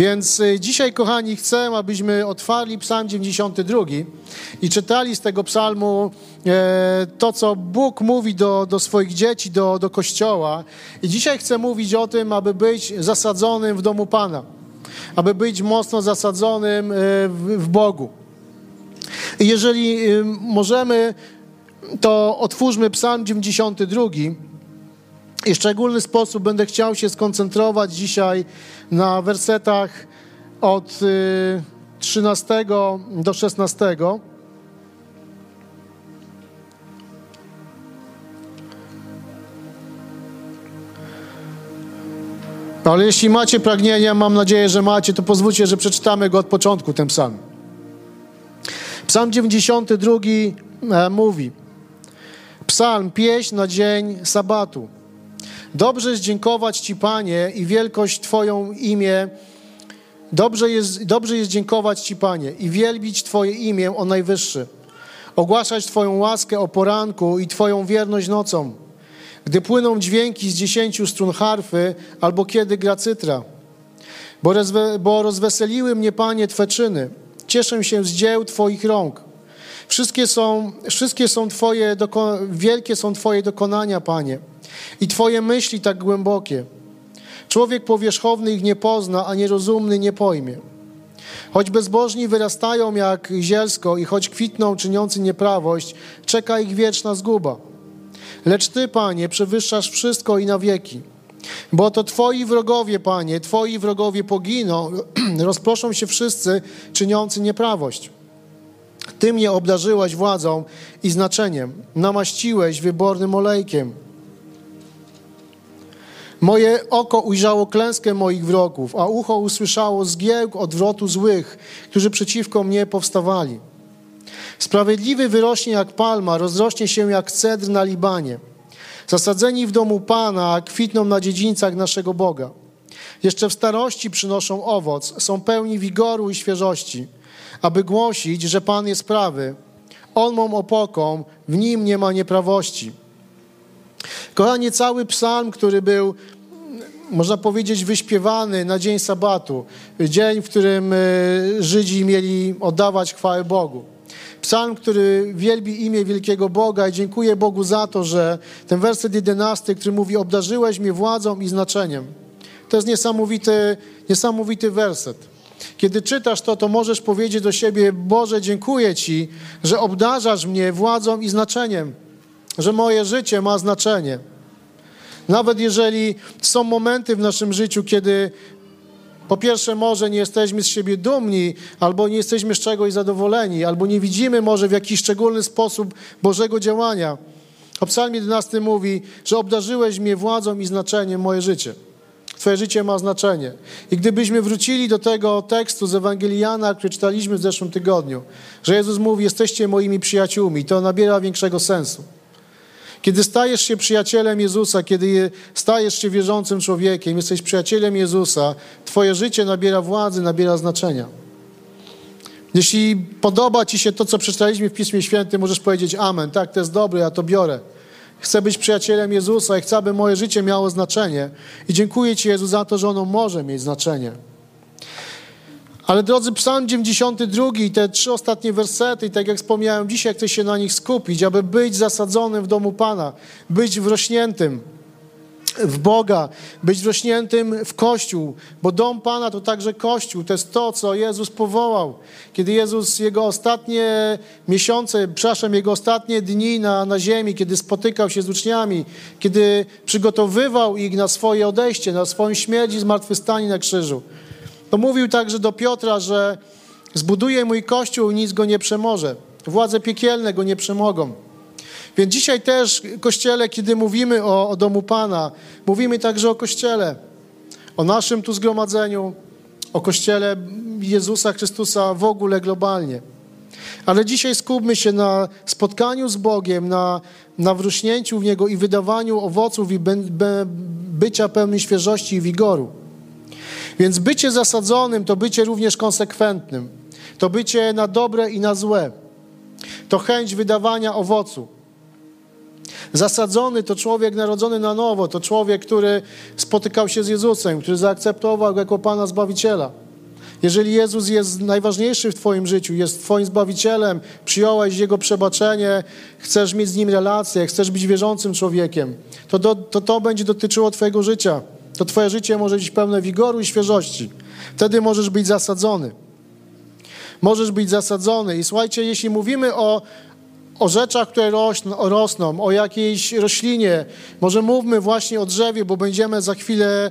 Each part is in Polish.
Więc y, dzisiaj, kochani, chcę, abyśmy otwarli Psalm 92 i czytali z tego psalmu e, to, co Bóg mówi do, do swoich dzieci, do, do Kościoła. I dzisiaj chcę mówić o tym, aby być zasadzonym w domu Pana, aby być mocno zasadzonym e, w, w Bogu. Jeżeli y, możemy, to otwórzmy Psalm 92 i w szczególny sposób będę chciał się skoncentrować dzisiaj na wersetach od 13 y, do 16. Ale jeśli macie pragnienia, mam nadzieję, że macie, to pozwólcie, że przeczytamy go od początku, ten psalm. Psalm 92 e, mówi: Psalm, pieśń na dzień sabatu. Dobrze jest dziękować Ci, Panie, i wielkość Twoją imię. Dobrze jest, dobrze jest dziękować Ci, Panie, i wielbić Twoje imię o najwyższy. Ogłaszać Twoją łaskę o poranku i Twoją wierność nocą. Gdy płyną dźwięki z dziesięciu strun harfy, albo kiedy gra cytra. Bo, rozwe, bo rozweseliły mnie, Panie, Twe czyny. Cieszę się z dzieł Twoich rąk. Wszystkie są, wszystkie są Twoje, wielkie są Twoje dokonania, Panie i Twoje myśli tak głębokie. Człowiek powierzchowny ich nie pozna, a nierozumny nie pojmie. Choć bezbożni wyrastają jak zielsko i choć kwitną czyniący nieprawość, czeka ich wieczna zguba. Lecz Ty, Panie, przewyższasz wszystko i na wieki. Bo to Twoi wrogowie, Panie, Twoi wrogowie poginą, rozproszą się wszyscy czyniący nieprawość. Ty mnie obdarzyłaś władzą i znaczeniem, namaściłeś wybornym olejkiem. Moje oko ujrzało klęskę moich wrogów, a ucho usłyszało zgiełk odwrotu złych, którzy przeciwko mnie powstawali. Sprawiedliwy wyrośnie jak palma, rozrośnie się jak cedr na Libanie. Zasadzeni w domu Pana, kwitną na dziedzińcach naszego Boga. Jeszcze w starości przynoszą owoc, są pełni wigoru i świeżości, aby głosić, że Pan jest prawy. On mą opoką, w nim nie ma nieprawości. Kochanie, cały psalm, który był, można powiedzieć, wyśpiewany na dzień sabatu, dzień, w którym e, Żydzi mieli oddawać chwałę Bogu. Psalm, który wielbi imię wielkiego Boga i dziękuję Bogu za to, że ten werset jedenasty, który mówi obdarzyłeś mnie władzą i znaczeniem. To jest niesamowity, niesamowity werset. Kiedy czytasz to, to możesz powiedzieć do siebie, Boże, dziękuję Ci, że obdarzasz mnie władzą i znaczeniem że moje życie ma znaczenie. Nawet jeżeli są momenty w naszym życiu, kiedy po pierwsze może nie jesteśmy z siebie dumni, albo nie jesteśmy z czegoś zadowoleni, albo nie widzimy może w jakiś szczególny sposób Bożego działania. A psalm 11 mówi, że obdarzyłeś mnie władzą i znaczeniem moje życie. Twoje życie ma znaczenie. I gdybyśmy wrócili do tego tekstu z Ewangeliana, który czytaliśmy w zeszłym tygodniu, że Jezus mówi, jesteście moimi przyjaciółmi, to nabiera większego sensu. Kiedy stajesz się przyjacielem Jezusa, kiedy stajesz się wierzącym człowiekiem, jesteś przyjacielem Jezusa, Twoje życie nabiera władzy, nabiera znaczenia. Jeśli podoba Ci się to, co przeczytaliśmy w Pismie Świętym, możesz powiedzieć Amen. Tak, to jest dobre, ja to biorę. Chcę być przyjacielem Jezusa i chcę, aby moje życie miało znaczenie. I dziękuję Ci, Jezu, za to, że ono może mieć znaczenie. Ale drodzy, Psalm 92 i te trzy ostatnie wersety, i tak jak wspomniałem dzisiaj, chcę się na nich skupić, aby być zasadzonym w domu Pana, być wrośniętym w Boga, być wrośniętym w Kościół, bo dom Pana to także Kościół, to jest to, co Jezus powołał. Kiedy Jezus jego ostatnie miesiące, przepraszam, jego ostatnie dni na, na ziemi, kiedy spotykał się z uczniami, kiedy przygotowywał ich na swoje odejście, na swoją śmierć i zmartwychwstanie na krzyżu, to mówił także do Piotra, że zbuduje mój kościół, nic go nie przemoże. Władze piekielne go nie przemogą. Więc dzisiaj też, Kościele, kiedy mówimy o, o domu Pana, mówimy także o Kościele, o naszym tu zgromadzeniu, o Kościele Jezusa Chrystusa w ogóle globalnie. Ale dzisiaj skupmy się na spotkaniu z Bogiem, na, na wrośnięciu w Niego i wydawaniu owoców i by, by, bycia pełnym świeżości i wigoru. Więc bycie zasadzonym to bycie również konsekwentnym. To bycie na dobre i na złe. To chęć wydawania owocu. Zasadzony to człowiek narodzony na nowo, to człowiek, który spotykał się z Jezusem, który zaakceptował go jako Pana Zbawiciela. Jeżeli Jezus jest najważniejszy w Twoim życiu, jest Twoim Zbawicielem, przyjąłeś Jego przebaczenie, chcesz mieć z Nim relację, chcesz być wierzącym człowiekiem, to to, to, to będzie dotyczyło Twojego życia. To Twoje życie może być pełne wigoru i świeżości. Wtedy możesz być zasadzony. Możesz być zasadzony. I słuchajcie, jeśli mówimy o, o rzeczach, które rosną, o jakiejś roślinie, może mówmy właśnie o drzewie, bo będziemy za chwilę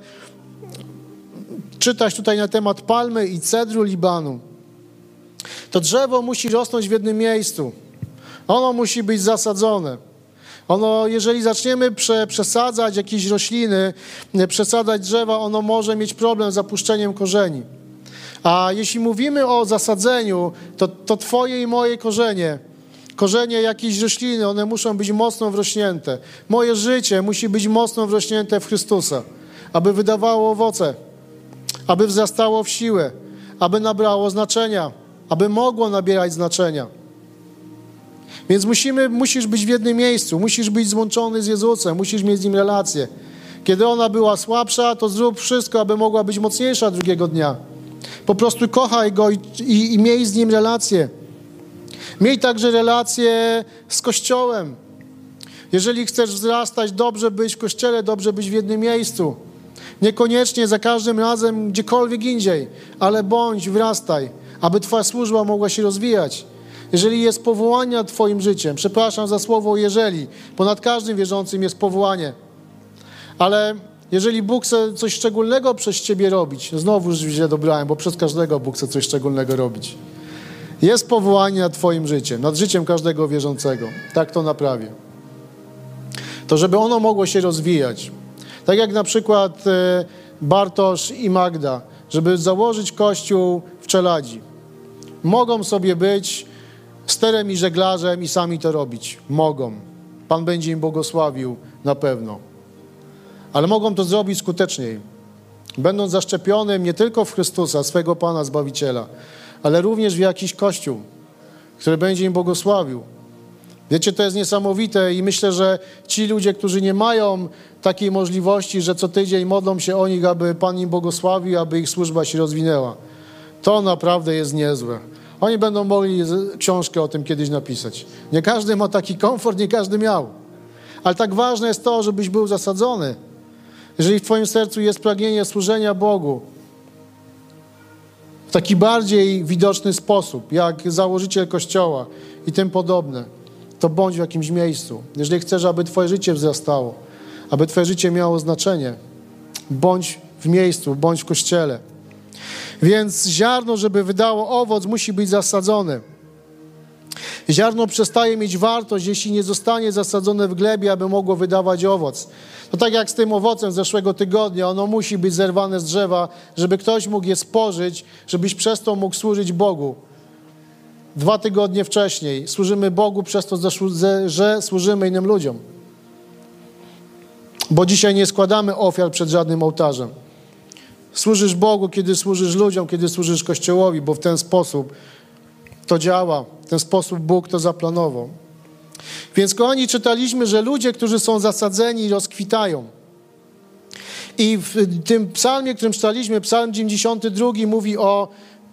czytać tutaj na temat palmy i cedru Libanu. To drzewo musi rosnąć w jednym miejscu. Ono musi być zasadzone. Ono, jeżeli zaczniemy prze, przesadzać jakieś rośliny, przesadzać drzewa, ono może mieć problem z zapuszczeniem korzeni. A jeśli mówimy o zasadzeniu, to, to Twoje i moje korzenie, korzenie jakiejś rośliny, one muszą być mocno wrośnięte. Moje życie musi być mocno wrośnięte w Chrystusa, aby wydawało owoce aby wzrastało w siłę, aby nabrało znaczenia, aby mogło nabierać znaczenia. Więc musimy, musisz być w jednym miejscu, musisz być złączony z Jezusem, musisz mieć z Nim relację. Kiedy ona była słabsza, to zrób wszystko, aby mogła być mocniejsza drugiego dnia. Po prostu kochaj Go i, i, i miej z Nim relację. Miej także relację z Kościołem. Jeżeli chcesz wzrastać, dobrze być w Kościele, dobrze być w jednym miejscu. Niekoniecznie za każdym razem gdziekolwiek indziej, ale bądź, wrastaj, aby Twoja służba mogła się rozwijać. Jeżeli jest powołanie nad Twoim życiem, przepraszam za słowo jeżeli, ponad każdym wierzącym jest powołanie. Ale jeżeli Bóg chce coś szczególnego przez Ciebie robić, znowu już źle dobrałem, bo przez każdego Bóg chce coś szczególnego robić. Jest powołanie nad Twoim życiem, nad życiem każdego wierzącego. Tak to naprawię. To żeby ono mogło się rozwijać, tak jak na przykład e, Bartosz i Magda, żeby założyć kościół w Czeladzi. Mogą sobie być sterem i żeglarzem i sami to robić. Mogą. Pan będzie im błogosławił na pewno. Ale mogą to zrobić skuteczniej. Będąc zaszczepionym nie tylko w Chrystusa, swego Pana Zbawiciela, ale również w jakiś kościół, który będzie im błogosławił. Wiecie, to jest niesamowite i myślę, że ci ludzie, którzy nie mają takiej możliwości, że co tydzień modlą się o nich, aby Pan im błogosławił, aby ich służba się rozwinęła, to naprawdę jest niezłe. Oni będą mogli książkę o tym kiedyś napisać. Nie każdy ma taki komfort, nie każdy miał. Ale tak ważne jest to, żebyś był zasadzony. Jeżeli w Twoim sercu jest pragnienie służenia Bogu w taki bardziej widoczny sposób, jak założyciel Kościoła i tym podobne, to bądź w jakimś miejscu. Jeżeli chcesz, aby Twoje życie wzrastało, aby Twoje życie miało znaczenie, bądź w miejscu, bądź w kościele. Więc ziarno, żeby wydało owoc, musi być zasadzone. Ziarno przestaje mieć wartość, jeśli nie zostanie zasadzone w glebie, aby mogło wydawać owoc. To tak jak z tym owocem zeszłego tygodnia, ono musi być zerwane z drzewa, żeby ktoś mógł je spożyć, żebyś przez to mógł służyć Bogu. Dwa tygodnie wcześniej służymy Bogu przez to, że służymy innym ludziom. Bo dzisiaj nie składamy ofiar przed żadnym ołtarzem. Służysz Bogu, kiedy służysz ludziom, kiedy służysz Kościołowi, bo w ten sposób to działa. W ten sposób Bóg to zaplanował. Więc, kochani, czytaliśmy, że ludzie, którzy są zasadzeni, rozkwitają. I w tym psalmie, którym czytaliśmy, psalm 92 mówi o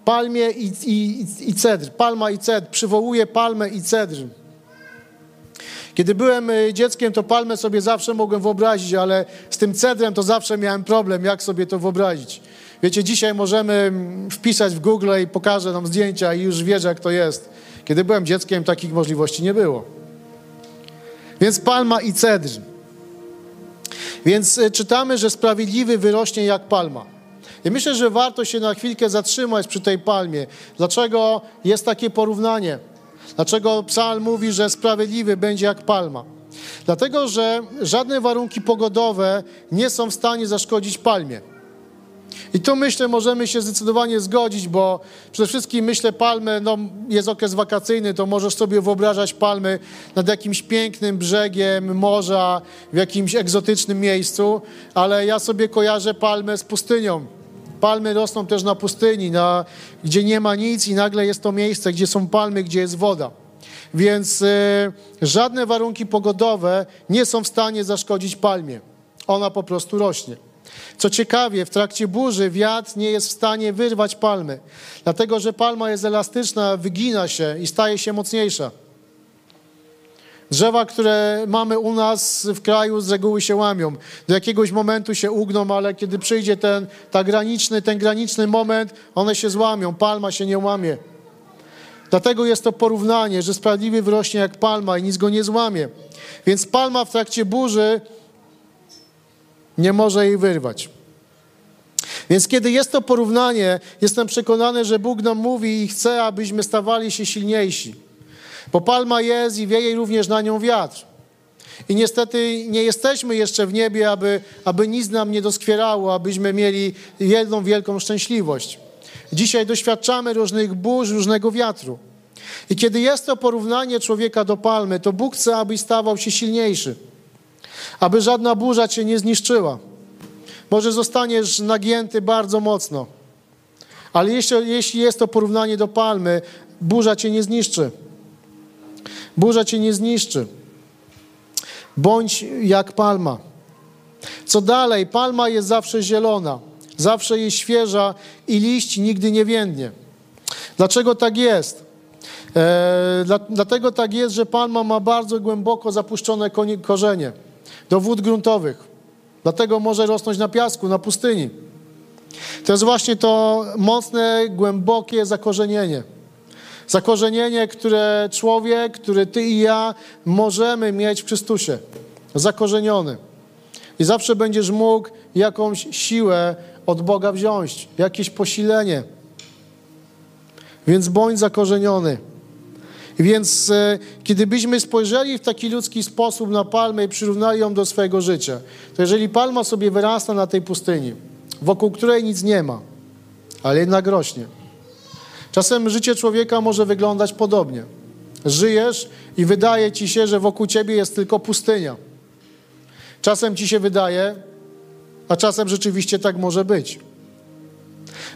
palmie i, i, i cedr. Palma i cedr. Przywołuje palmę i cedr. Kiedy byłem y, dzieckiem, to palmę sobie zawsze mogłem wyobrazić, ale z tym cedrem to zawsze miałem problem, jak sobie to wyobrazić. Wiecie, dzisiaj możemy mm, wpisać w Google i pokażę nam zdjęcia i już wiesz, jak to jest. Kiedy byłem dzieckiem, takich możliwości nie było. Więc palma i cedr. Więc y, czytamy, że sprawiedliwy wyrośnie jak palma. I myślę, że warto się na chwilkę zatrzymać przy tej palmie. Dlaczego jest takie porównanie? Dlaczego psalm mówi, że sprawiedliwy będzie jak palma? Dlatego, że żadne warunki pogodowe nie są w stanie zaszkodzić palmie. I tu myślę, możemy się zdecydowanie zgodzić, bo przede wszystkim myślę, palmy, no jest okres wakacyjny, to możesz sobie wyobrażać palmy nad jakimś pięknym brzegiem morza, w jakimś egzotycznym miejscu, ale ja sobie kojarzę palmę z pustynią. Palmy rosną też na pustyni, na, gdzie nie ma nic i nagle jest to miejsce, gdzie są palmy, gdzie jest woda. Więc y, żadne warunki pogodowe nie są w stanie zaszkodzić palmie. Ona po prostu rośnie. Co ciekawie, w trakcie burzy wiatr nie jest w stanie wyrwać palmy, dlatego że palma jest elastyczna, wygina się i staje się mocniejsza. Drzewa, które mamy u nas w kraju z reguły się łamią. Do jakiegoś momentu się ugną, ale kiedy przyjdzie ten, ta graniczny, ten graniczny moment, one się złamią. Palma się nie łamie. Dlatego jest to porównanie, że sprawiedliwy wyrośnie jak palma i nic go nie złamie. Więc palma w trakcie burzy nie może jej wyrwać. Więc kiedy jest to porównanie, jestem przekonany, że Bóg nam mówi i chce, abyśmy stawali się silniejsi. Bo palma jest i wieje również na nią wiatr. I niestety nie jesteśmy jeszcze w niebie, aby, aby nic nam nie doskwierało, abyśmy mieli jedną wielką szczęśliwość. Dzisiaj doświadczamy różnych burz, różnego wiatru. I kiedy jest to porównanie człowieka do palmy, to Bóg chce, abyś stawał się silniejszy, aby żadna burza cię nie zniszczyła. Może zostaniesz nagięty bardzo mocno, ale jeśli, jeśli jest to porównanie do palmy, burza cię nie zniszczy. Burza cię nie zniszczy. Bądź jak palma. Co dalej? Palma jest zawsze zielona, zawsze jest świeża i liść nigdy nie więdnie. Dlaczego tak jest? E, dla, dlatego tak jest, że palma ma bardzo głęboko zapuszczone korzenie do wód gruntowych. Dlatego może rosnąć na piasku, na pustyni. To jest właśnie to mocne, głębokie zakorzenienie. Zakorzenienie, które człowiek, który ty i ja możemy mieć w Chrystusie. Zakorzeniony. I zawsze będziesz mógł jakąś siłę od Boga wziąć, jakieś posilenie. Więc bądź zakorzeniony. Więc e, kiedy byśmy spojrzeli w taki ludzki sposób na palmę i przyrównali ją do swojego życia, to jeżeli palma sobie wyrasta na tej pustyni, wokół której nic nie ma, ale jednak rośnie, czasem życie człowieka może wyglądać podobnie. Żyjesz i wydaje ci się, że wokół ciebie jest tylko pustynia. Czasem ci się wydaje, a czasem rzeczywiście tak może być.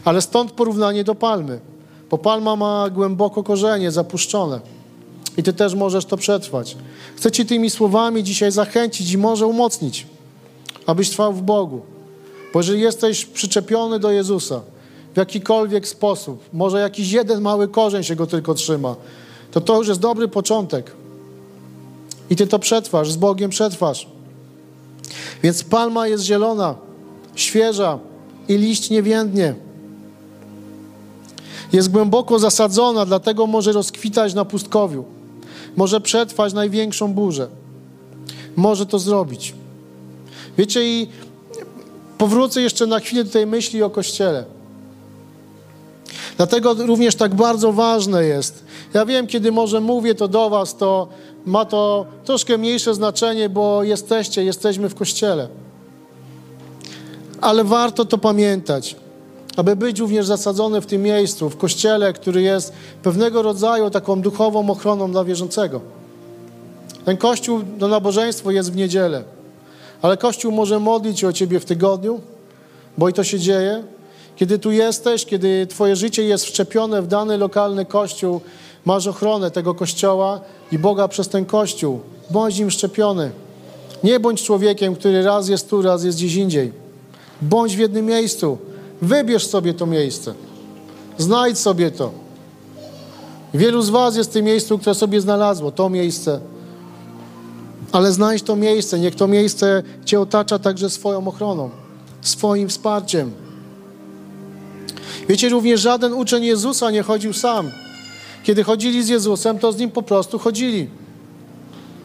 Ale stąd porównanie do palmy. Bo palma ma głęboko korzenie, zapuszczone. I ty też możesz to przetrwać. Chcę ci tymi słowami dzisiaj zachęcić i może umocnić, abyś trwał w Bogu. Bo jeżeli jesteś przyczepiony do Jezusa w jakikolwiek sposób, może jakiś jeden mały korzeń się go tylko trzyma, to to już jest dobry początek. I ty to przetrwasz, z Bogiem przetrwasz. Więc palma jest zielona, świeża i liść nie więdnie. Jest głęboko zasadzona, dlatego może rozkwitać na pustkowiu. Może przetrwać największą burzę. Może to zrobić. Wiecie, i powrócę jeszcze na chwilę do tej myśli o Kościele. Dlatego również tak bardzo ważne jest. Ja wiem, kiedy może mówię to do Was, to ma to troszkę mniejsze znaczenie, bo jesteście, jesteśmy w Kościele. Ale warto to pamiętać aby być również zasadzony w tym miejscu, w kościele, który jest pewnego rodzaju taką duchową ochroną dla wierzącego. Ten kościół do nabożeństwo jest w niedzielę, ale kościół może modlić się o ciebie w tygodniu, bo i to się dzieje. Kiedy tu jesteś, kiedy twoje życie jest wszczepione w dany lokalny kościół, masz ochronę tego kościoła i Boga przez ten kościół. Bądź im szczepiony. Nie bądź człowiekiem, który raz jest tu, raz jest gdzieś indziej. Bądź w jednym miejscu. Wybierz sobie to miejsce. Znajdź sobie to. Wielu z Was jest w tym miejscu, które sobie znalazło, to miejsce. Ale znajdź to miejsce. Niech to miejsce Cię otacza także swoją ochroną, swoim wsparciem. Wiecie, również żaden uczeń Jezusa nie chodził sam. Kiedy chodzili z Jezusem, to z Nim po prostu chodzili.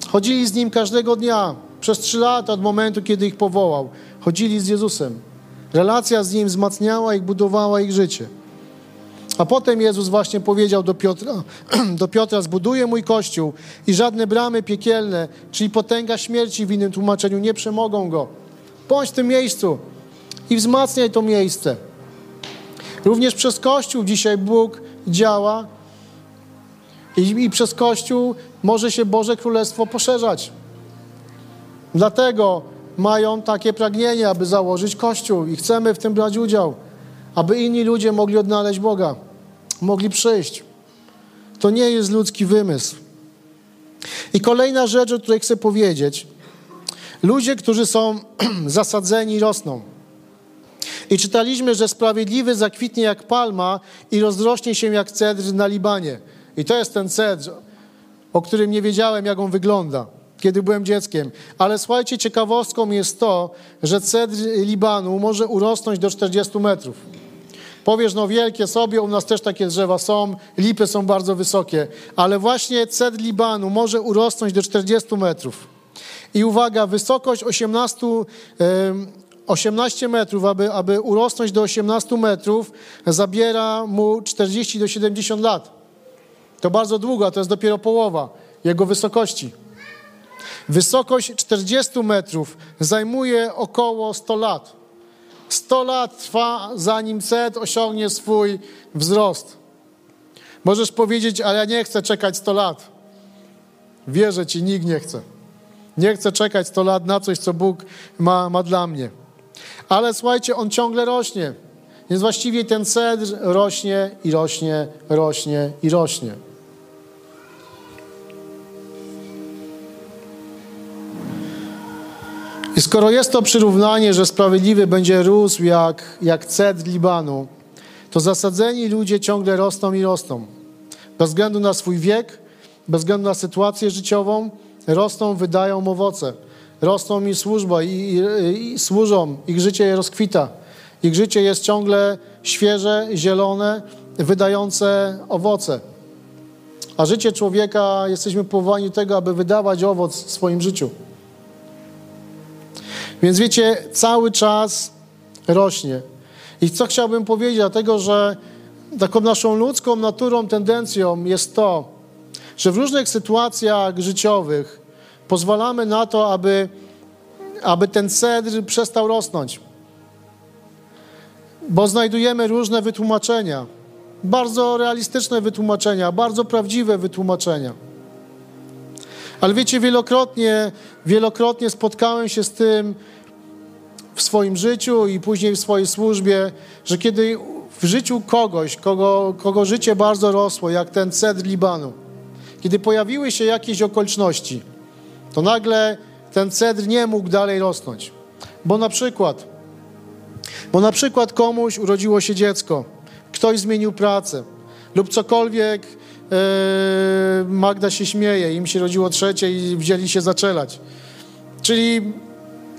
Chodzili z Nim każdego dnia, przez trzy lata od momentu, kiedy ich powołał. Chodzili z Jezusem. Relacja z Nim wzmacniała i budowała ich życie. A potem Jezus właśnie powiedział do Piotra, do Piotra, zbuduję mój Kościół i żadne bramy piekielne, czyli potęga śmierci w innym tłumaczeniu nie przemogą go. Bądź w tym miejscu i wzmacniaj to miejsce. Również przez Kościół dzisiaj Bóg działa i, i przez Kościół może się Boże Królestwo poszerzać. Dlatego mają takie pragnienie, aby założyć Kościół i chcemy w tym brać udział, aby inni ludzie mogli odnaleźć Boga, mogli przyjść. To nie jest ludzki wymysł. I kolejna rzecz, o której chcę powiedzieć. Ludzie, którzy są zasadzeni, rosną. I czytaliśmy, że sprawiedliwy zakwitnie jak palma i rozrośnie się jak cedr na Libanie. I to jest ten cedr, o którym nie wiedziałem, jak on wygląda, kiedy byłem dzieckiem. Ale słuchajcie, ciekawostką jest to, że cedr Libanu może urosnąć do 40 metrów. Powiesz, no wielkie sobie, u nas też takie drzewa są, lipy są bardzo wysokie, ale właśnie cedr Libanu może urosnąć do 40 metrów. I uwaga, wysokość 18, 18 metrów, aby, aby urosnąć do 18 metrów, zabiera mu 40 do 70 lat. To bardzo długo, to jest dopiero połowa jego wysokości. Wysokość 40 metrów zajmuje około 100 lat. 100 lat trwa, zanim ced osiągnie swój wzrost. Możesz powiedzieć, ale ja nie chcę czekać 100 lat. Wierzę ci, nikt nie chce. Nie chcę czekać 100 lat na coś, co Bóg ma, ma dla mnie. Ale słuchajcie, on ciągle rośnie. Więc właściwie ten cedr rośnie i rośnie, rośnie i rośnie. I skoro jest to przyrównanie, że sprawiedliwy będzie rósł jak, jak cedr Libanu, to zasadzeni ludzie ciągle rosną i rosną. Bez względu na swój wiek, bez względu na sytuację życiową, rosną, wydają owoce. Rosną i służba, i, i, i służą, ich życie rozkwita. Ich życie jest ciągle świeże, zielone, wydające owoce. A życie człowieka, jesteśmy powołani do tego, aby wydawać owoc w swoim życiu. Więc wiecie, cały czas rośnie. I co chciałbym powiedzieć, dlatego że taką naszą ludzką naturą, tendencją jest to, że w różnych sytuacjach życiowych pozwalamy na to, aby, aby ten cedr przestał rosnąć. Bo znajdujemy różne wytłumaczenia, bardzo realistyczne wytłumaczenia, bardzo prawdziwe wytłumaczenia. Ale wiecie, wielokrotnie, wielokrotnie spotkałem się z tym w swoim życiu i później w swojej służbie, że kiedy w życiu kogoś, kogo, kogo życie bardzo rosło, jak ten cedr Libanu, kiedy pojawiły się jakieś okoliczności, to nagle ten cedr nie mógł dalej rosnąć. Bo na przykład, bo na przykład komuś urodziło się dziecko, ktoś zmienił pracę lub cokolwiek Magda się śmieje, im się rodziło trzecie i wzięli się zaczelać. Czyli,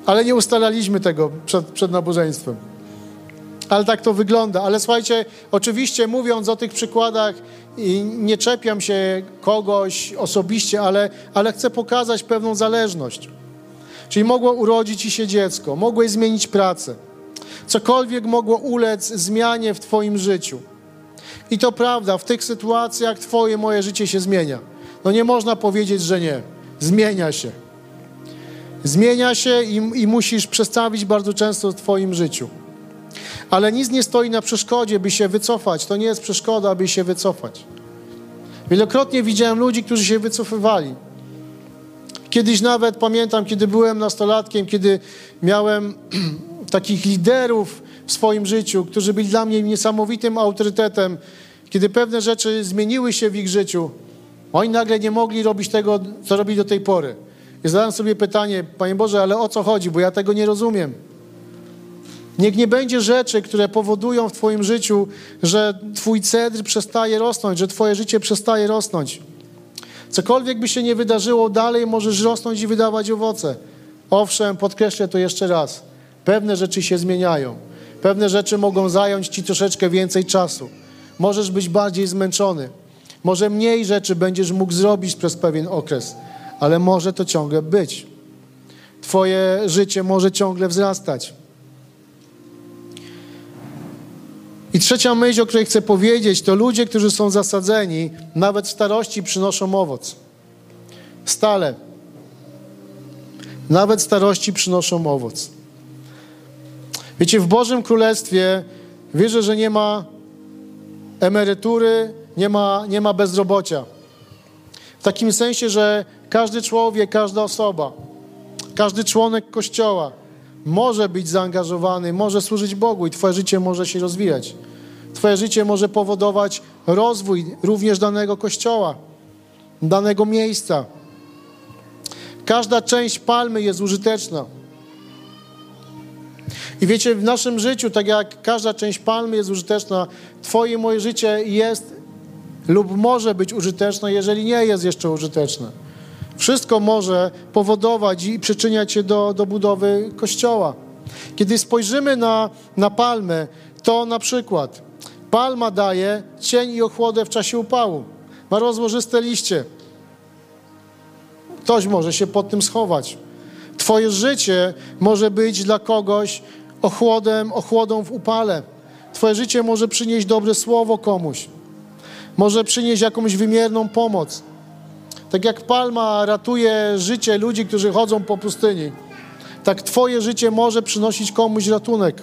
ale nie ustalaliśmy tego przed, przed nabożeństwem. Ale tak to wygląda. Ale słuchajcie, oczywiście mówiąc o tych przykładach, nie czepiam się kogoś osobiście, ale, ale chcę pokazać pewną zależność. Czyli mogło urodzić ci się dziecko, mogłeś zmienić pracę. Cokolwiek mogło ulec zmianie w Twoim życiu. I to prawda, w tych sytuacjach Twoje, moje życie się zmienia. No nie można powiedzieć, że nie. Zmienia się. Zmienia się i, i musisz przestawić bardzo często w Twoim życiu. Ale nic nie stoi na przeszkodzie, by się wycofać. To nie jest przeszkoda, aby się wycofać. Wielokrotnie widziałem ludzi, którzy się wycofywali. Kiedyś nawet pamiętam, kiedy byłem nastolatkiem, kiedy miałem takich liderów, w swoim życiu, którzy byli dla mnie niesamowitym autorytetem, kiedy pewne rzeczy zmieniły się w ich życiu, oni nagle nie mogli robić tego, co robili do tej pory. I zadałem sobie pytanie, Panie Boże, ale o co chodzi, bo ja tego nie rozumiem. Niech nie będzie rzeczy, które powodują w Twoim życiu, że Twój cedr przestaje rosnąć, że Twoje życie przestaje rosnąć. Cokolwiek by się nie wydarzyło, dalej możesz rosnąć i wydawać owoce. Owszem, podkreślę to jeszcze raz. Pewne rzeczy się zmieniają. Pewne rzeczy mogą zająć ci troszeczkę więcej czasu. Możesz być bardziej zmęczony. Może mniej rzeczy będziesz mógł zrobić przez pewien okres, ale może to ciągle być. Twoje życie może ciągle wzrastać. I trzecia myśl, o której chcę powiedzieć, to ludzie, którzy są zasadzeni, nawet w starości przynoszą owoc. Stale. Nawet starości przynoszą owoc. Wiecie, w Bożym Królestwie wierzę, że nie ma emerytury, nie ma, nie ma bezrobocia. W takim sensie, że każdy człowiek, każda osoba, każdy członek Kościoła może być zaangażowany, może służyć Bogu i Twoje życie może się rozwijać. Twoje życie może powodować rozwój również danego Kościoła, danego miejsca. Każda część palmy jest użyteczna. I wiecie, w naszym życiu, tak jak każda część palmy jest użyteczna, Twoje i moje życie jest lub może być użyteczne, jeżeli nie jest jeszcze użyteczne. Wszystko może powodować i przyczyniać się do, do budowy kościoła. Kiedy spojrzymy na, na palmę, to na przykład palma daje cień i ochłodę w czasie upału. Ma rozłożyste liście. Ktoś może się pod tym schować. Twoje życie może być dla kogoś ochłodem, ochłodą w upale. Twoje życie może przynieść dobre słowo komuś. Może przynieść jakąś wymierną pomoc. Tak jak palma ratuje życie ludzi, którzy chodzą po pustyni, tak Twoje życie może przynosić komuś ratunek.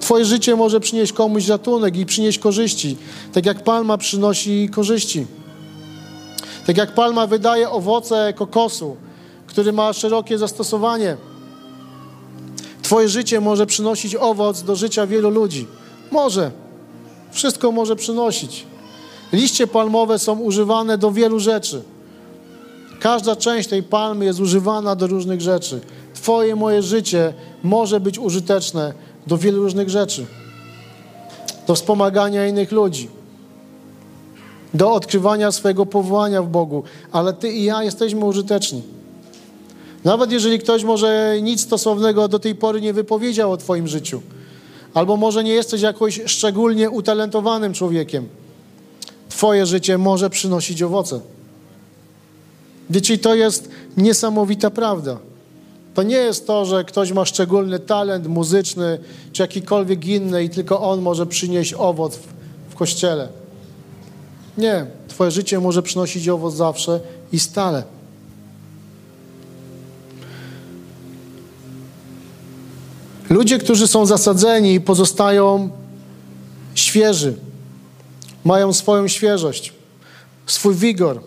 Twoje życie może przynieść komuś ratunek i przynieść korzyści, tak jak palma przynosi korzyści. Tak jak palma wydaje owoce kokosu, który ma szerokie zastosowanie. Twoje życie może przynosić owoc do życia wielu ludzi. Może. Wszystko może przynosić. Liście palmowe są używane do wielu rzeczy. Każda część tej palmy jest używana do różnych rzeczy. Twoje, moje życie może być użyteczne do wielu różnych rzeczy. Do wspomagania innych ludzi. Do odkrywania swojego powołania w Bogu. Ale Ty i ja jesteśmy użyteczni. Nawet jeżeli ktoś może nic stosownego do tej pory nie wypowiedział o Twoim życiu, albo może nie jesteś jakoś szczególnie utalentowanym człowiekiem, Twoje życie może przynosić owoce. Wiecie, to jest niesamowita prawda. To nie jest to, że ktoś ma szczególny talent muzyczny czy jakikolwiek inny i tylko on może przynieść owoc w, w kościele. Nie, Twoje życie może przynosić owoc zawsze i stale. Ludzie, którzy są zasadzeni, pozostają świeży, mają swoją świeżość, swój wigor.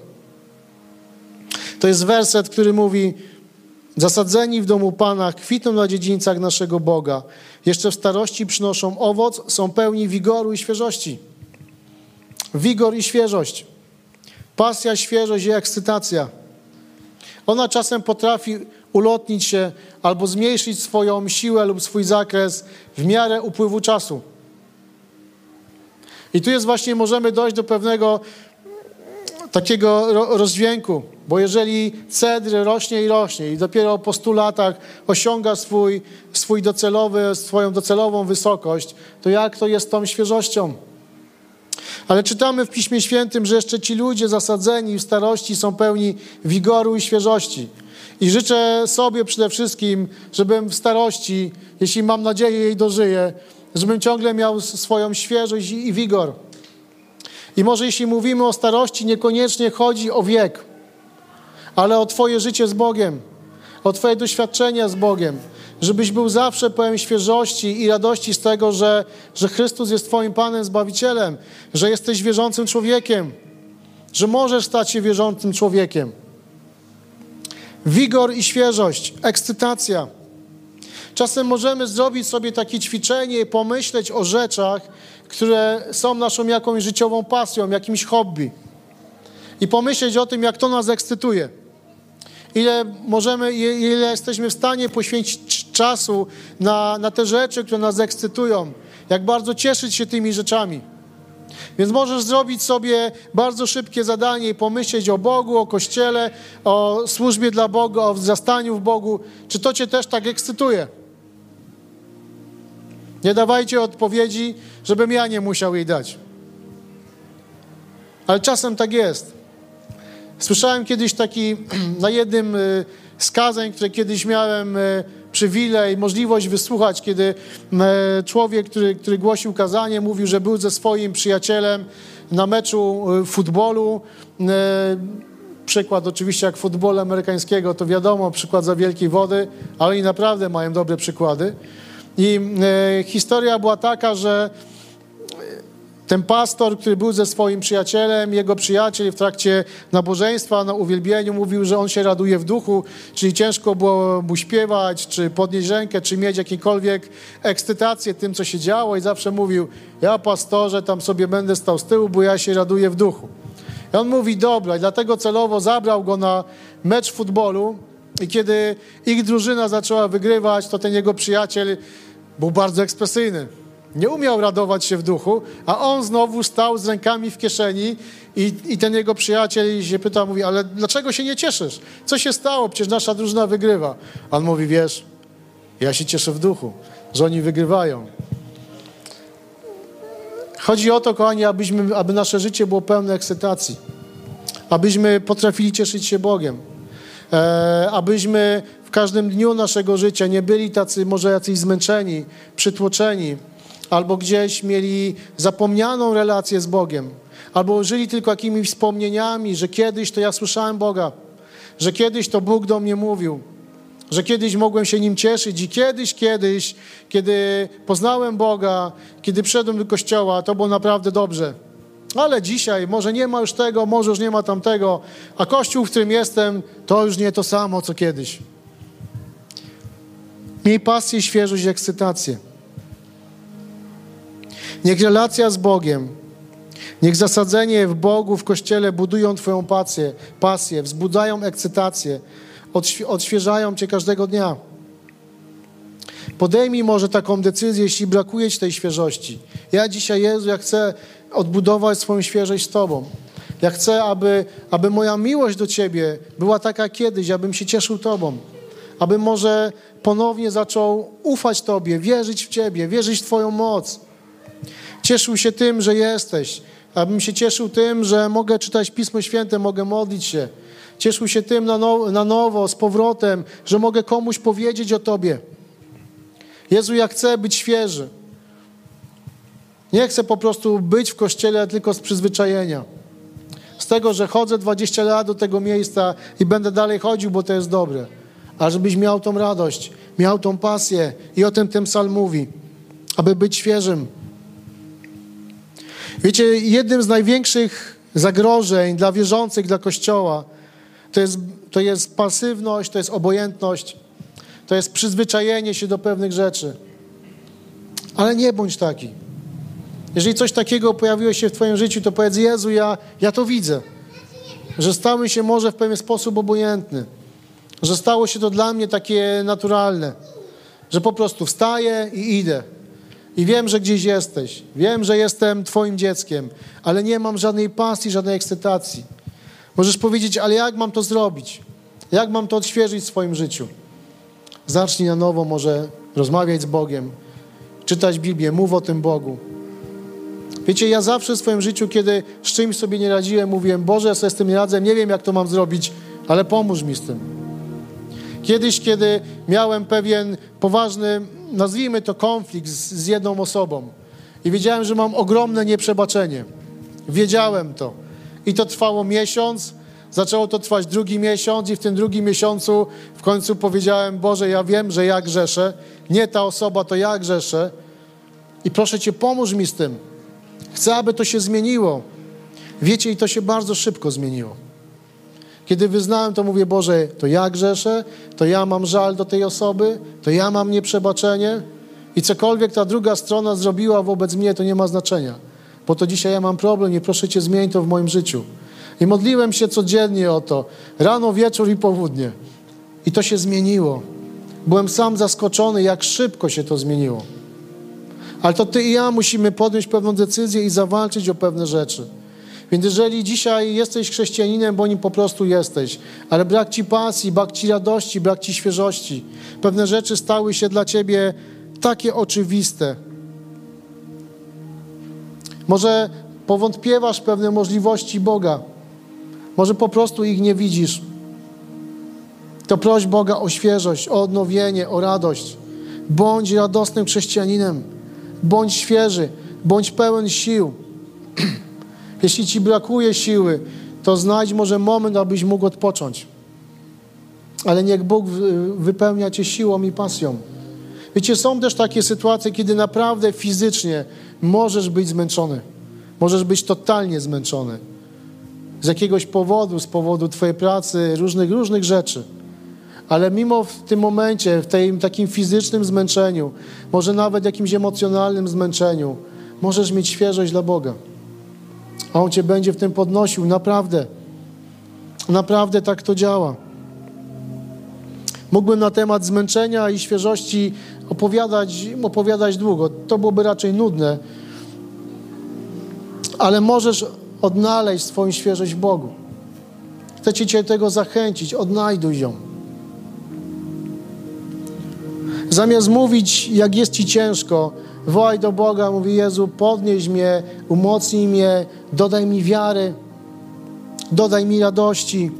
To jest werset, który mówi: Zasadzeni w domu Pana, kwitną na dziedzińcach naszego Boga. Jeszcze w starości przynoszą owoc, są pełni wigoru i świeżości. Wigor i świeżość. Pasja, świeżość i ekscytacja. Ona czasem potrafi ulotnić się albo zmniejszyć swoją siłę lub swój zakres w miarę upływu czasu. I tu jest właśnie, możemy dojść do pewnego takiego rozdźwięku, bo jeżeli cedr rośnie i rośnie i dopiero po 100 latach osiąga swój, swój docelowy, swoją docelową wysokość, to jak to jest tą świeżością? Ale czytamy w Piśmie Świętym, że jeszcze ci ludzie zasadzeni w starości są pełni wigoru i świeżości. I życzę sobie przede wszystkim, żebym w starości, jeśli mam nadzieję jej dożyję, żebym ciągle miał swoją świeżość i wigor. I może jeśli mówimy o starości, niekoniecznie chodzi o wiek, ale o Twoje życie z Bogiem, o Twoje doświadczenia z Bogiem, żebyś był zawsze pełen świeżości i radości z tego, że, że Chrystus jest Twoim Panem, Zbawicielem, że jesteś wierzącym człowiekiem, że możesz stać się wierzącym człowiekiem. Wigor i świeżość, ekscytacja. Czasem możemy zrobić sobie takie ćwiczenie i pomyśleć o rzeczach, które są naszą jakąś życiową pasją, jakimś hobby. I pomyśleć o tym, jak to nas ekscytuje. Ile możemy, ile jesteśmy w stanie poświęcić czasu na, na te rzeczy, które nas ekscytują. Jak bardzo cieszyć się tymi rzeczami. Więc możesz zrobić sobie bardzo szybkie zadanie i pomyśleć o Bogu, o Kościele, o służbie dla Boga, o wzrastaniu w Bogu. Czy to Cię też tak ekscytuje? Nie dawajcie odpowiedzi, żebym ja nie musiał jej dać. Ale czasem tak jest. Słyszałem kiedyś taki, na jednym y, z kazań, które kiedyś miałem y, przywilej, możliwość wysłuchać, kiedy y, człowiek, który, który głosił kazanie, mówił, że był ze swoim przyjacielem na meczu futbolu. Przykład oczywiście jak futbolu amerykańskiego, to wiadomo, przykład za wielkiej wody, ale i naprawdę mają dobre przykłady. I e, historia była taka, że ten pastor, który był ze swoim przyjacielem, jego przyjaciel w trakcie nabożeństwa na uwielbieniu mówił, że on się raduje w duchu, czyli ciężko było mu śpiewać, czy podnieść rękę, czy mieć jakiekolwiek ekscytację tym, co się działo i zawsze mówił, ja pastorze tam sobie będę stał z tyłu, bo ja się raduję w duchu. I on mówi, dobra, i dlatego celowo zabrał go na mecz futbolu I kiedy ich drużyna zaczęła wygrywać, to ten jego przyjaciel był bardzo ekspresyjny. Nie umiał radować się w duchu, a on znowu stał z rękami w kieszeni i, i ten jego przyjaciel się pyta, mówi, ale dlaczego się nie cieszysz? Co się stało? Przecież nasza drużyna wygrywa. On mówi, wiesz, ja się cieszę w duchu, że oni wygrywają. Chodzi o to, kochani, abyśmy, aby nasze życie było pełne ekscytacji. Abyśmy potrafili cieszyć się Bogiem. E, abyśmy w każdym dniu naszego życia nie byli tacy może jacyś zmęczeni, przytłoczeni, albo gdzieś mieli zapomnianą relację z Bogiem, albo żyli tylko jakimiś wspomnieniami, że kiedyś to ja słyszałem Boga, że kiedyś to Bóg do mnie mówił, że kiedyś mogłem się nim cieszyć i kiedyś, kiedyś, kiedy poznałem Boga, kiedy przyszedłem do kościoła, to było naprawdę dobrze. Ale dzisiaj może nie ma już tego, może już nie ma tamtego, a kościół, w którym jestem, to już nie to samo, co kiedyś. Miej pasję, świeżość i ekscytację. Niech relacja z Bogiem, niech zasadzenie w Bogu, w Kościele budują Twoją pasję, pasję wzbudzają ekscytację, odświeżają Cię każdego dnia. Podejmij może taką decyzję, jeśli brakuje Ci tej świeżości. Ja dzisiaj, Jezu, ja chcę odbudować swoją świeżość z Tobą. Ja chcę, aby, aby moja miłość do Ciebie była taka kiedyś, abym się cieszył Tobą. Abym może ponownie zaczął ufać Tobie, wierzyć w Ciebie, wierzyć w Twoją moc. Cieszył się tym, że jesteś. Abym się cieszył tym, że mogę czytać Pismo Święte, mogę modlić się. Cieszył się tym na, now, na nowo, z powrotem, że mogę komuś powiedzieć o Tobie. Jezu, ja chcę być świeży. Nie chcę po prostu być w kościele tylko z przyzwyczajenia. Z tego, że chodzę 20 lat do tego miejsca i będę dalej chodził, bo to jest dobre. A żebyś miał tą radość, miał tą pasję i o tym ten psalm mówi, aby być świeżym. Wiecie, jednym z największych zagrożeń dla wierzących, dla Kościoła, to jest, to jest pasywność, to jest obojętność, to jest przyzwyczajenie się do pewnych rzeczy. Ale nie bądź taki. Jeżeli coś takiego pojawiło się w Twoim życiu, to powiedz, Jezu, ja, ja to widzę. Że stałem się może w pewien sposób obojętny. Że stało się to dla mnie takie naturalne. Że po prostu wstaję i idę. I wiem, że gdzieś jesteś. Wiem, że jestem Twoim dzieckiem, ale nie mam żadnej pasji, żadnej ekscytacji. Możesz powiedzieć, ale jak mam to zrobić? Jak mam to odświeżyć w swoim życiu? Zacznij na nowo może rozmawiać z Bogiem, czytać Biblię, mów o tym Bogu. Wiecie, ja zawsze w swoim życiu, kiedy z czymś sobie nie radziłem, mówiłem, Boże, ja sobie z tym nie radzę, nie wiem, jak to mam zrobić, ale pomóż mi z tym. Kiedyś, kiedy miałem pewien poważny, nazwijmy to konflikt z, z jedną osobą i wiedziałem, że mam ogromne nieprzebaczenie. Wiedziałem to. I to trwało miesiąc, zaczęło to trwać drugi miesiąc i w tym drugim miesiącu w końcu powiedziałem, Boże, ja wiem, że ja grzeszę, nie ta osoba, to ja grzeszę i proszę Cię, pomóż mi z tym. Chcę, aby to się zmieniło. Wiecie, i to się bardzo szybko zmieniło. Kiedy wyznałem, to mówię, Boże, to ja grzeszę, to ja mam żal do tej osoby, to ja mam nieprzebaczenie i cokolwiek ta druga strona zrobiła wobec mnie, to nie ma znaczenia, bo to dzisiaj ja mam problem i proszę Cię, zmień to w moim życiu. I modliłem się codziennie o to, rano, wieczór i południe. I to się zmieniło. Byłem sam zaskoczony, jak szybko się to zmieniło. Ale to Ty i ja musimy podjąć pewną decyzję i zawalczyć o pewne rzeczy. Więc jeżeli dzisiaj jesteś chrześcijaninem, bo nim po prostu jesteś, ale brak ci pasji, brak ci radości, brak ci świeżości, pewne rzeczy stały się dla ciebie takie oczywiste. Może powątpiewasz pewne możliwości Boga, może po prostu ich nie widzisz. To proś Boga o świeżość, o odnowienie, o radość. Bądź radosnym chrześcijaninem, bądź świeży, bądź pełen sił. Jeśli ci brakuje siły, to znajdź może moment, abyś mógł odpocząć. Ale niech Bóg wypełnia cię siłą i pasją. Wiecie, są też takie sytuacje, kiedy naprawdę fizycznie możesz być zmęczony. Możesz być totalnie zmęczony. Z jakiegoś powodu, z powodu twojej pracy, różnych, różnych rzeczy. Ale mimo w tym momencie, w tym takim fizycznym zmęczeniu, może nawet jakimś emocjonalnym zmęczeniu, możesz mieć świeżość dla Boga a On Cię będzie w tym podnosił. Naprawdę. Naprawdę tak to działa. Mógłbym na temat zmęczenia i świeżości opowiadać, opowiadać długo. To byłoby raczej nudne. Ale możesz odnaleźć swoją świeżość w Bogu. Chcę Cię tego zachęcić, odnajduj ją. Zamiast mówić, jak jest Ci ciężko, wołaj do Boga, mówi Jezu, podnieś mnie, umocnij mnie, dodaj mi wiary, dodaj mi radości,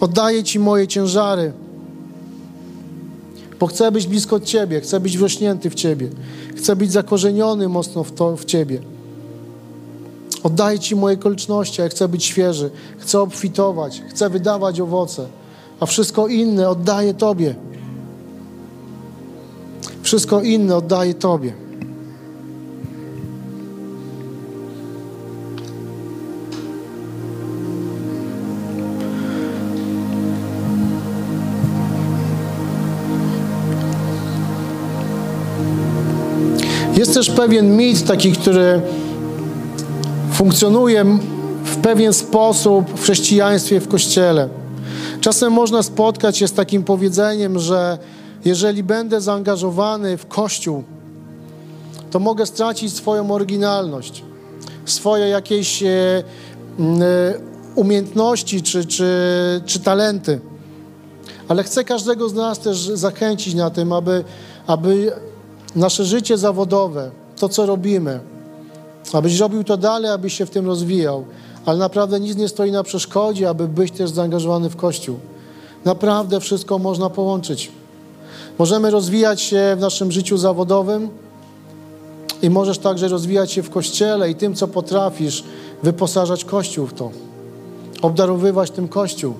oddaję Ci moje ciężary, bo chcę być blisko Ciebie, chcę być wrośnięty w Ciebie, chcę być zakorzeniony mocno w, to, w Ciebie. Oddaję Ci moje okoliczności, a chcę być świeży, chcę obfitować, chcę wydawać owoce, a wszystko inne oddaję Tobie. Wszystko inne oddaję Tobie. Jest też pewien mit taki, który funkcjonuje w pewien sposób w chrześcijaństwie, w kościele. Czasem można spotkać się z takim powiedzeniem, że jeżeli będę zaangażowany w Kościół, to mogę stracić swoją oryginalność, swoje jakieś e, e, umiejętności czy, czy, czy talenty. Ale chcę każdego z nas też zachęcić na tym, aby, aby nasze życie zawodowe, to co robimy, abyś robił to dalej, abyś się w tym rozwijał. Ale naprawdę nic nie stoi na przeszkodzie, aby być też zaangażowany w Kościół. Naprawdę wszystko można połączyć. Możemy rozwijać się w naszym życiu zawodowym i możesz także rozwijać się w Kościele i tym, co potrafisz, wyposażać Kościół w to. Obdarowywać tym Kościół.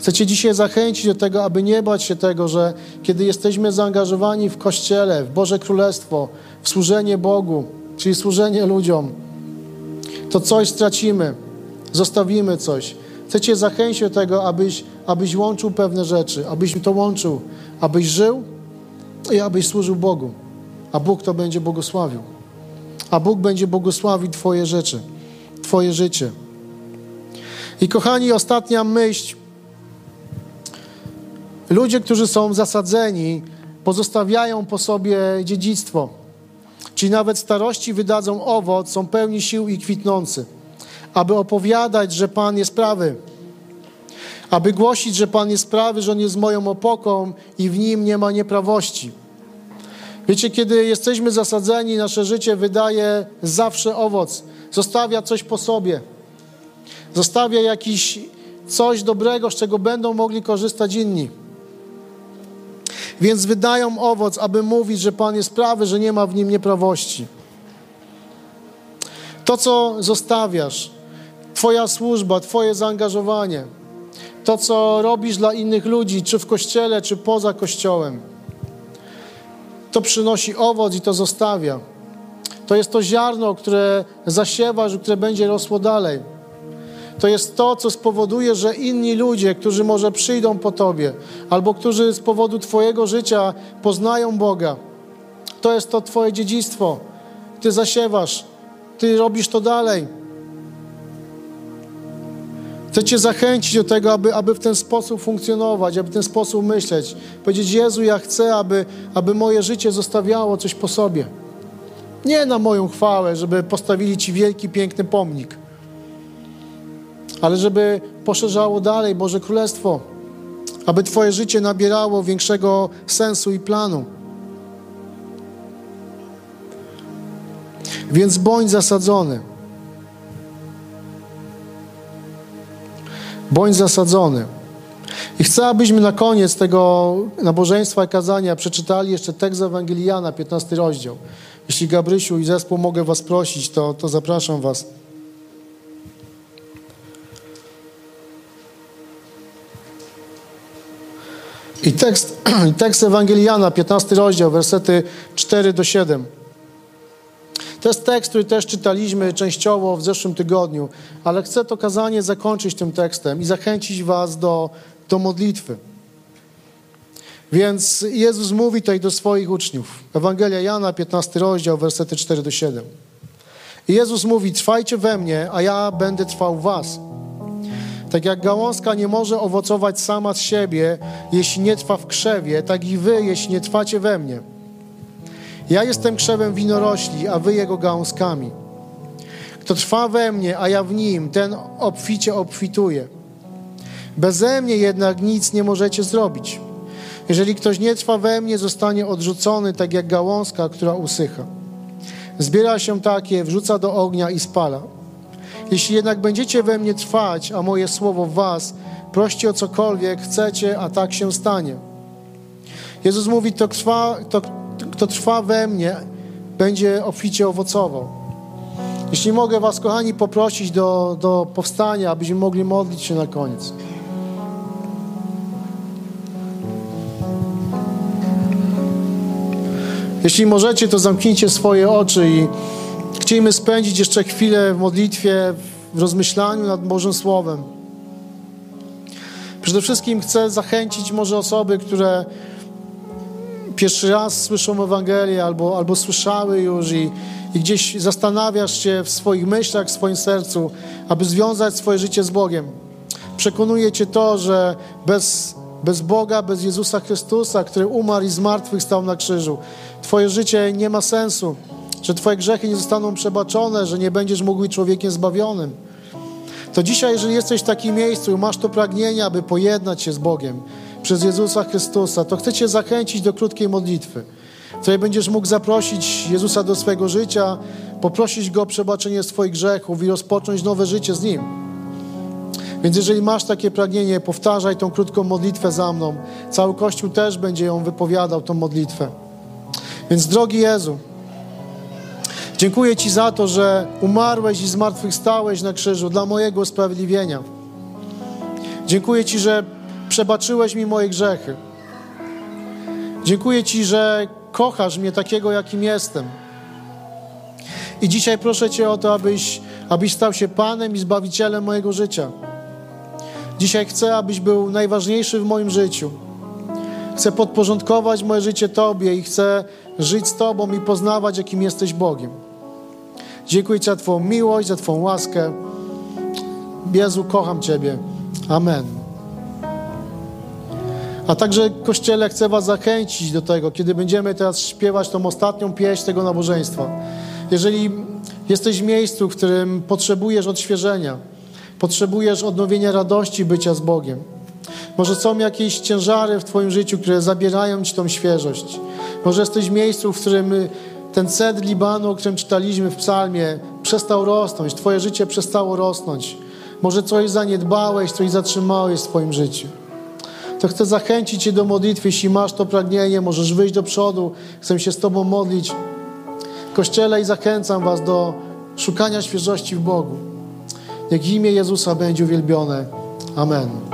Chcę Cię dzisiaj zachęcić do tego, aby nie bać się tego, że kiedy jesteśmy zaangażowani w Kościele, w Boże Królestwo, w służenie Bogu, czyli służenie ludziom, to coś stracimy, zostawimy coś. Chcę Cię zachęcić do tego, abyś, abyś łączył pewne rzeczy, abyś to łączył, abyś żył i abyś służył Bogu, a Bóg to będzie błogosławił. A Bóg będzie błogosławił Twoje rzeczy, Twoje życie. I kochani, ostatnia myśl. Ludzie, którzy są zasadzeni, pozostawiają po sobie dziedzictwo. Ci nawet starości wydadzą owoc, są pełni sił i kwitnący, aby opowiadać, że Pan jest prawy, aby głosić, że Pan jest prawy, że On jest moją opoką i w Nim nie ma nieprawości. Wiecie, kiedy jesteśmy zasadzeni, nasze życie wydaje zawsze owoc, zostawia coś po sobie, zostawia jakiś coś dobrego, z czego będą mogli korzystać inni. Więc wydają owoc, aby mówić, że Pan jest prawy, że nie ma w nim nieprawości. To, co zostawiasz, Twoja służba, Twoje zaangażowanie, to, co robisz dla innych ludzi, czy w kościele, czy poza kościołem, to przynosi owoc i to zostawia. To jest to ziarno, które zasiewasz, które będzie rosło dalej. To jest to, co spowoduje, że inni ludzie, którzy może przyjdą po Tobie, albo którzy z powodu Twojego życia poznają Boga, to jest to Twoje dziedzictwo. Ty zasiewasz, Ty robisz to dalej. Chcę Cię zachęcić do tego, aby, aby w ten sposób funkcjonować, aby w ten sposób myśleć. Powiedzieć, Jezu, ja chcę, aby, aby moje życie zostawiało coś po sobie. Nie na moją chwałę, żeby postawili Ci wielki, piękny pomnik, ale żeby poszerzało dalej Boże Królestwo, aby Twoje życie nabierało większego sensu i planu. Więc bądź zasadzony. Bądź zasadzony. I chcę, abyśmy na koniec tego nabożeństwa i kazania przeczytali jeszcze tekst Ewangeliana, 15 rozdział. Jeśli Gabrysiu i zespół mogę Was prosić, to, to zapraszam Was. I tekst, tekst Ewangeliana, 15 rozdział, wersety 4 do 7. To jest tekst, który też czytaliśmy częściowo w zeszłym tygodniu, ale chcę to kazanie zakończyć tym tekstem i zachęcić Was do, do modlitwy. Więc Jezus mówi tutaj do swoich uczniów. Ewangelia Jana, 15 rozdział, wersety 4 do 7. I Jezus mówi: Trwajcie we mnie, a ja będę trwał w Was. Tak jak gałązka nie może owocować sama z siebie, jeśli nie trwa w krzewie, tak i wy, jeśli nie trwacie we mnie. Ja jestem krzewem winorośli, a wy jego gałązkami. Kto trwa we mnie, a ja w nim, ten obficie obfituje. Beze mnie jednak nic nie możecie zrobić. Jeżeli ktoś nie trwa we mnie, zostanie odrzucony, tak jak gałązka, która usycha. Zbiera się takie, wrzuca do ognia i spala. Jeśli jednak będziecie we mnie trwać, a moje słowo w was, proście o cokolwiek chcecie, a tak się stanie. Jezus mówi, kto trwa, kto, kto trwa we mnie, będzie obficie owocował. Jeśli mogę was, kochani, poprosić do, do powstania, abyśmy mogli modlić się na koniec. Jeśli możecie, to zamknijcie swoje oczy i chcielibyśmy spędzić jeszcze chwilę w modlitwie, w rozmyślaniu nad Bożym Słowem. Przede wszystkim chcę zachęcić może osoby, które pierwszy raz słyszą Ewangelię albo, albo słyszały już i, i gdzieś zastanawiasz się w swoich myślach, w swoim sercu, aby związać swoje życie z Bogiem. Przekonuje cię to, że bez, bez Boga, bez Jezusa Chrystusa, który umarł i zmartwychwstał na krzyżu, Twoje życie nie ma sensu, że Twoje grzechy nie zostaną przebaczone, że nie będziesz mógł być człowiekiem zbawionym. To dzisiaj, jeżeli jesteś w takim miejscu i masz to pragnienie, aby pojednać się z Bogiem przez Jezusa Chrystusa, to chcę Cię zachęcić do krótkiej modlitwy, w której będziesz mógł zaprosić Jezusa do swojego życia, poprosić Go o przebaczenie swoich grzechów i rozpocząć nowe życie z Nim. Więc jeżeli masz takie pragnienie, powtarzaj tą krótką modlitwę za mną. Cały Kościół też będzie ją wypowiadał, tą modlitwę. Więc drogi Jezu, dziękuję Ci za to, że umarłeś i zmartwychwstałeś na krzyżu dla mojego usprawiedliwienia. Dziękuję Ci, że przebaczyłeś mi moje grzechy. Dziękuję Ci, że kochasz mnie takiego, jakim jestem. I dzisiaj proszę Cię o to, abyś, abyś stał się Panem i Zbawicielem mojego życia. Dzisiaj chcę, abyś był najważniejszy w moim życiu. Chcę podporządkować moje życie Tobie i chcę żyć z Tobą i poznawać, jakim jesteś Bogiem. Dziękuję Ci za Twoją miłość, za Twoją łaskę. Jezu, kocham Ciebie. Amen. A także, Kościele, chcę Was zachęcić do tego, kiedy będziemy teraz śpiewać tą ostatnią pieśń tego nabożeństwa. Jeżeli jesteś w miejscu, w którym potrzebujesz odświeżenia, potrzebujesz odnowienia radości bycia z Bogiem, może są jakieś ciężary w Twoim życiu, które zabierają Ci tą świeżość. Może jesteś w miejscu, w którym ten ced Libanu, o którym czytaliśmy w psalmie, przestał rosnąć, Twoje życie przestało rosnąć. Może coś zaniedbałeś, coś zatrzymałeś w swoim życiu. To chcę zachęcić Cię do modlitwy. Jeśli masz to pragnienie, możesz wyjść do przodu. Chcę się z Tobą modlić. Kościele i zachęcam Was do szukania świeżości w Bogu. Niech imię Jezusa będzie uwielbione. Amen.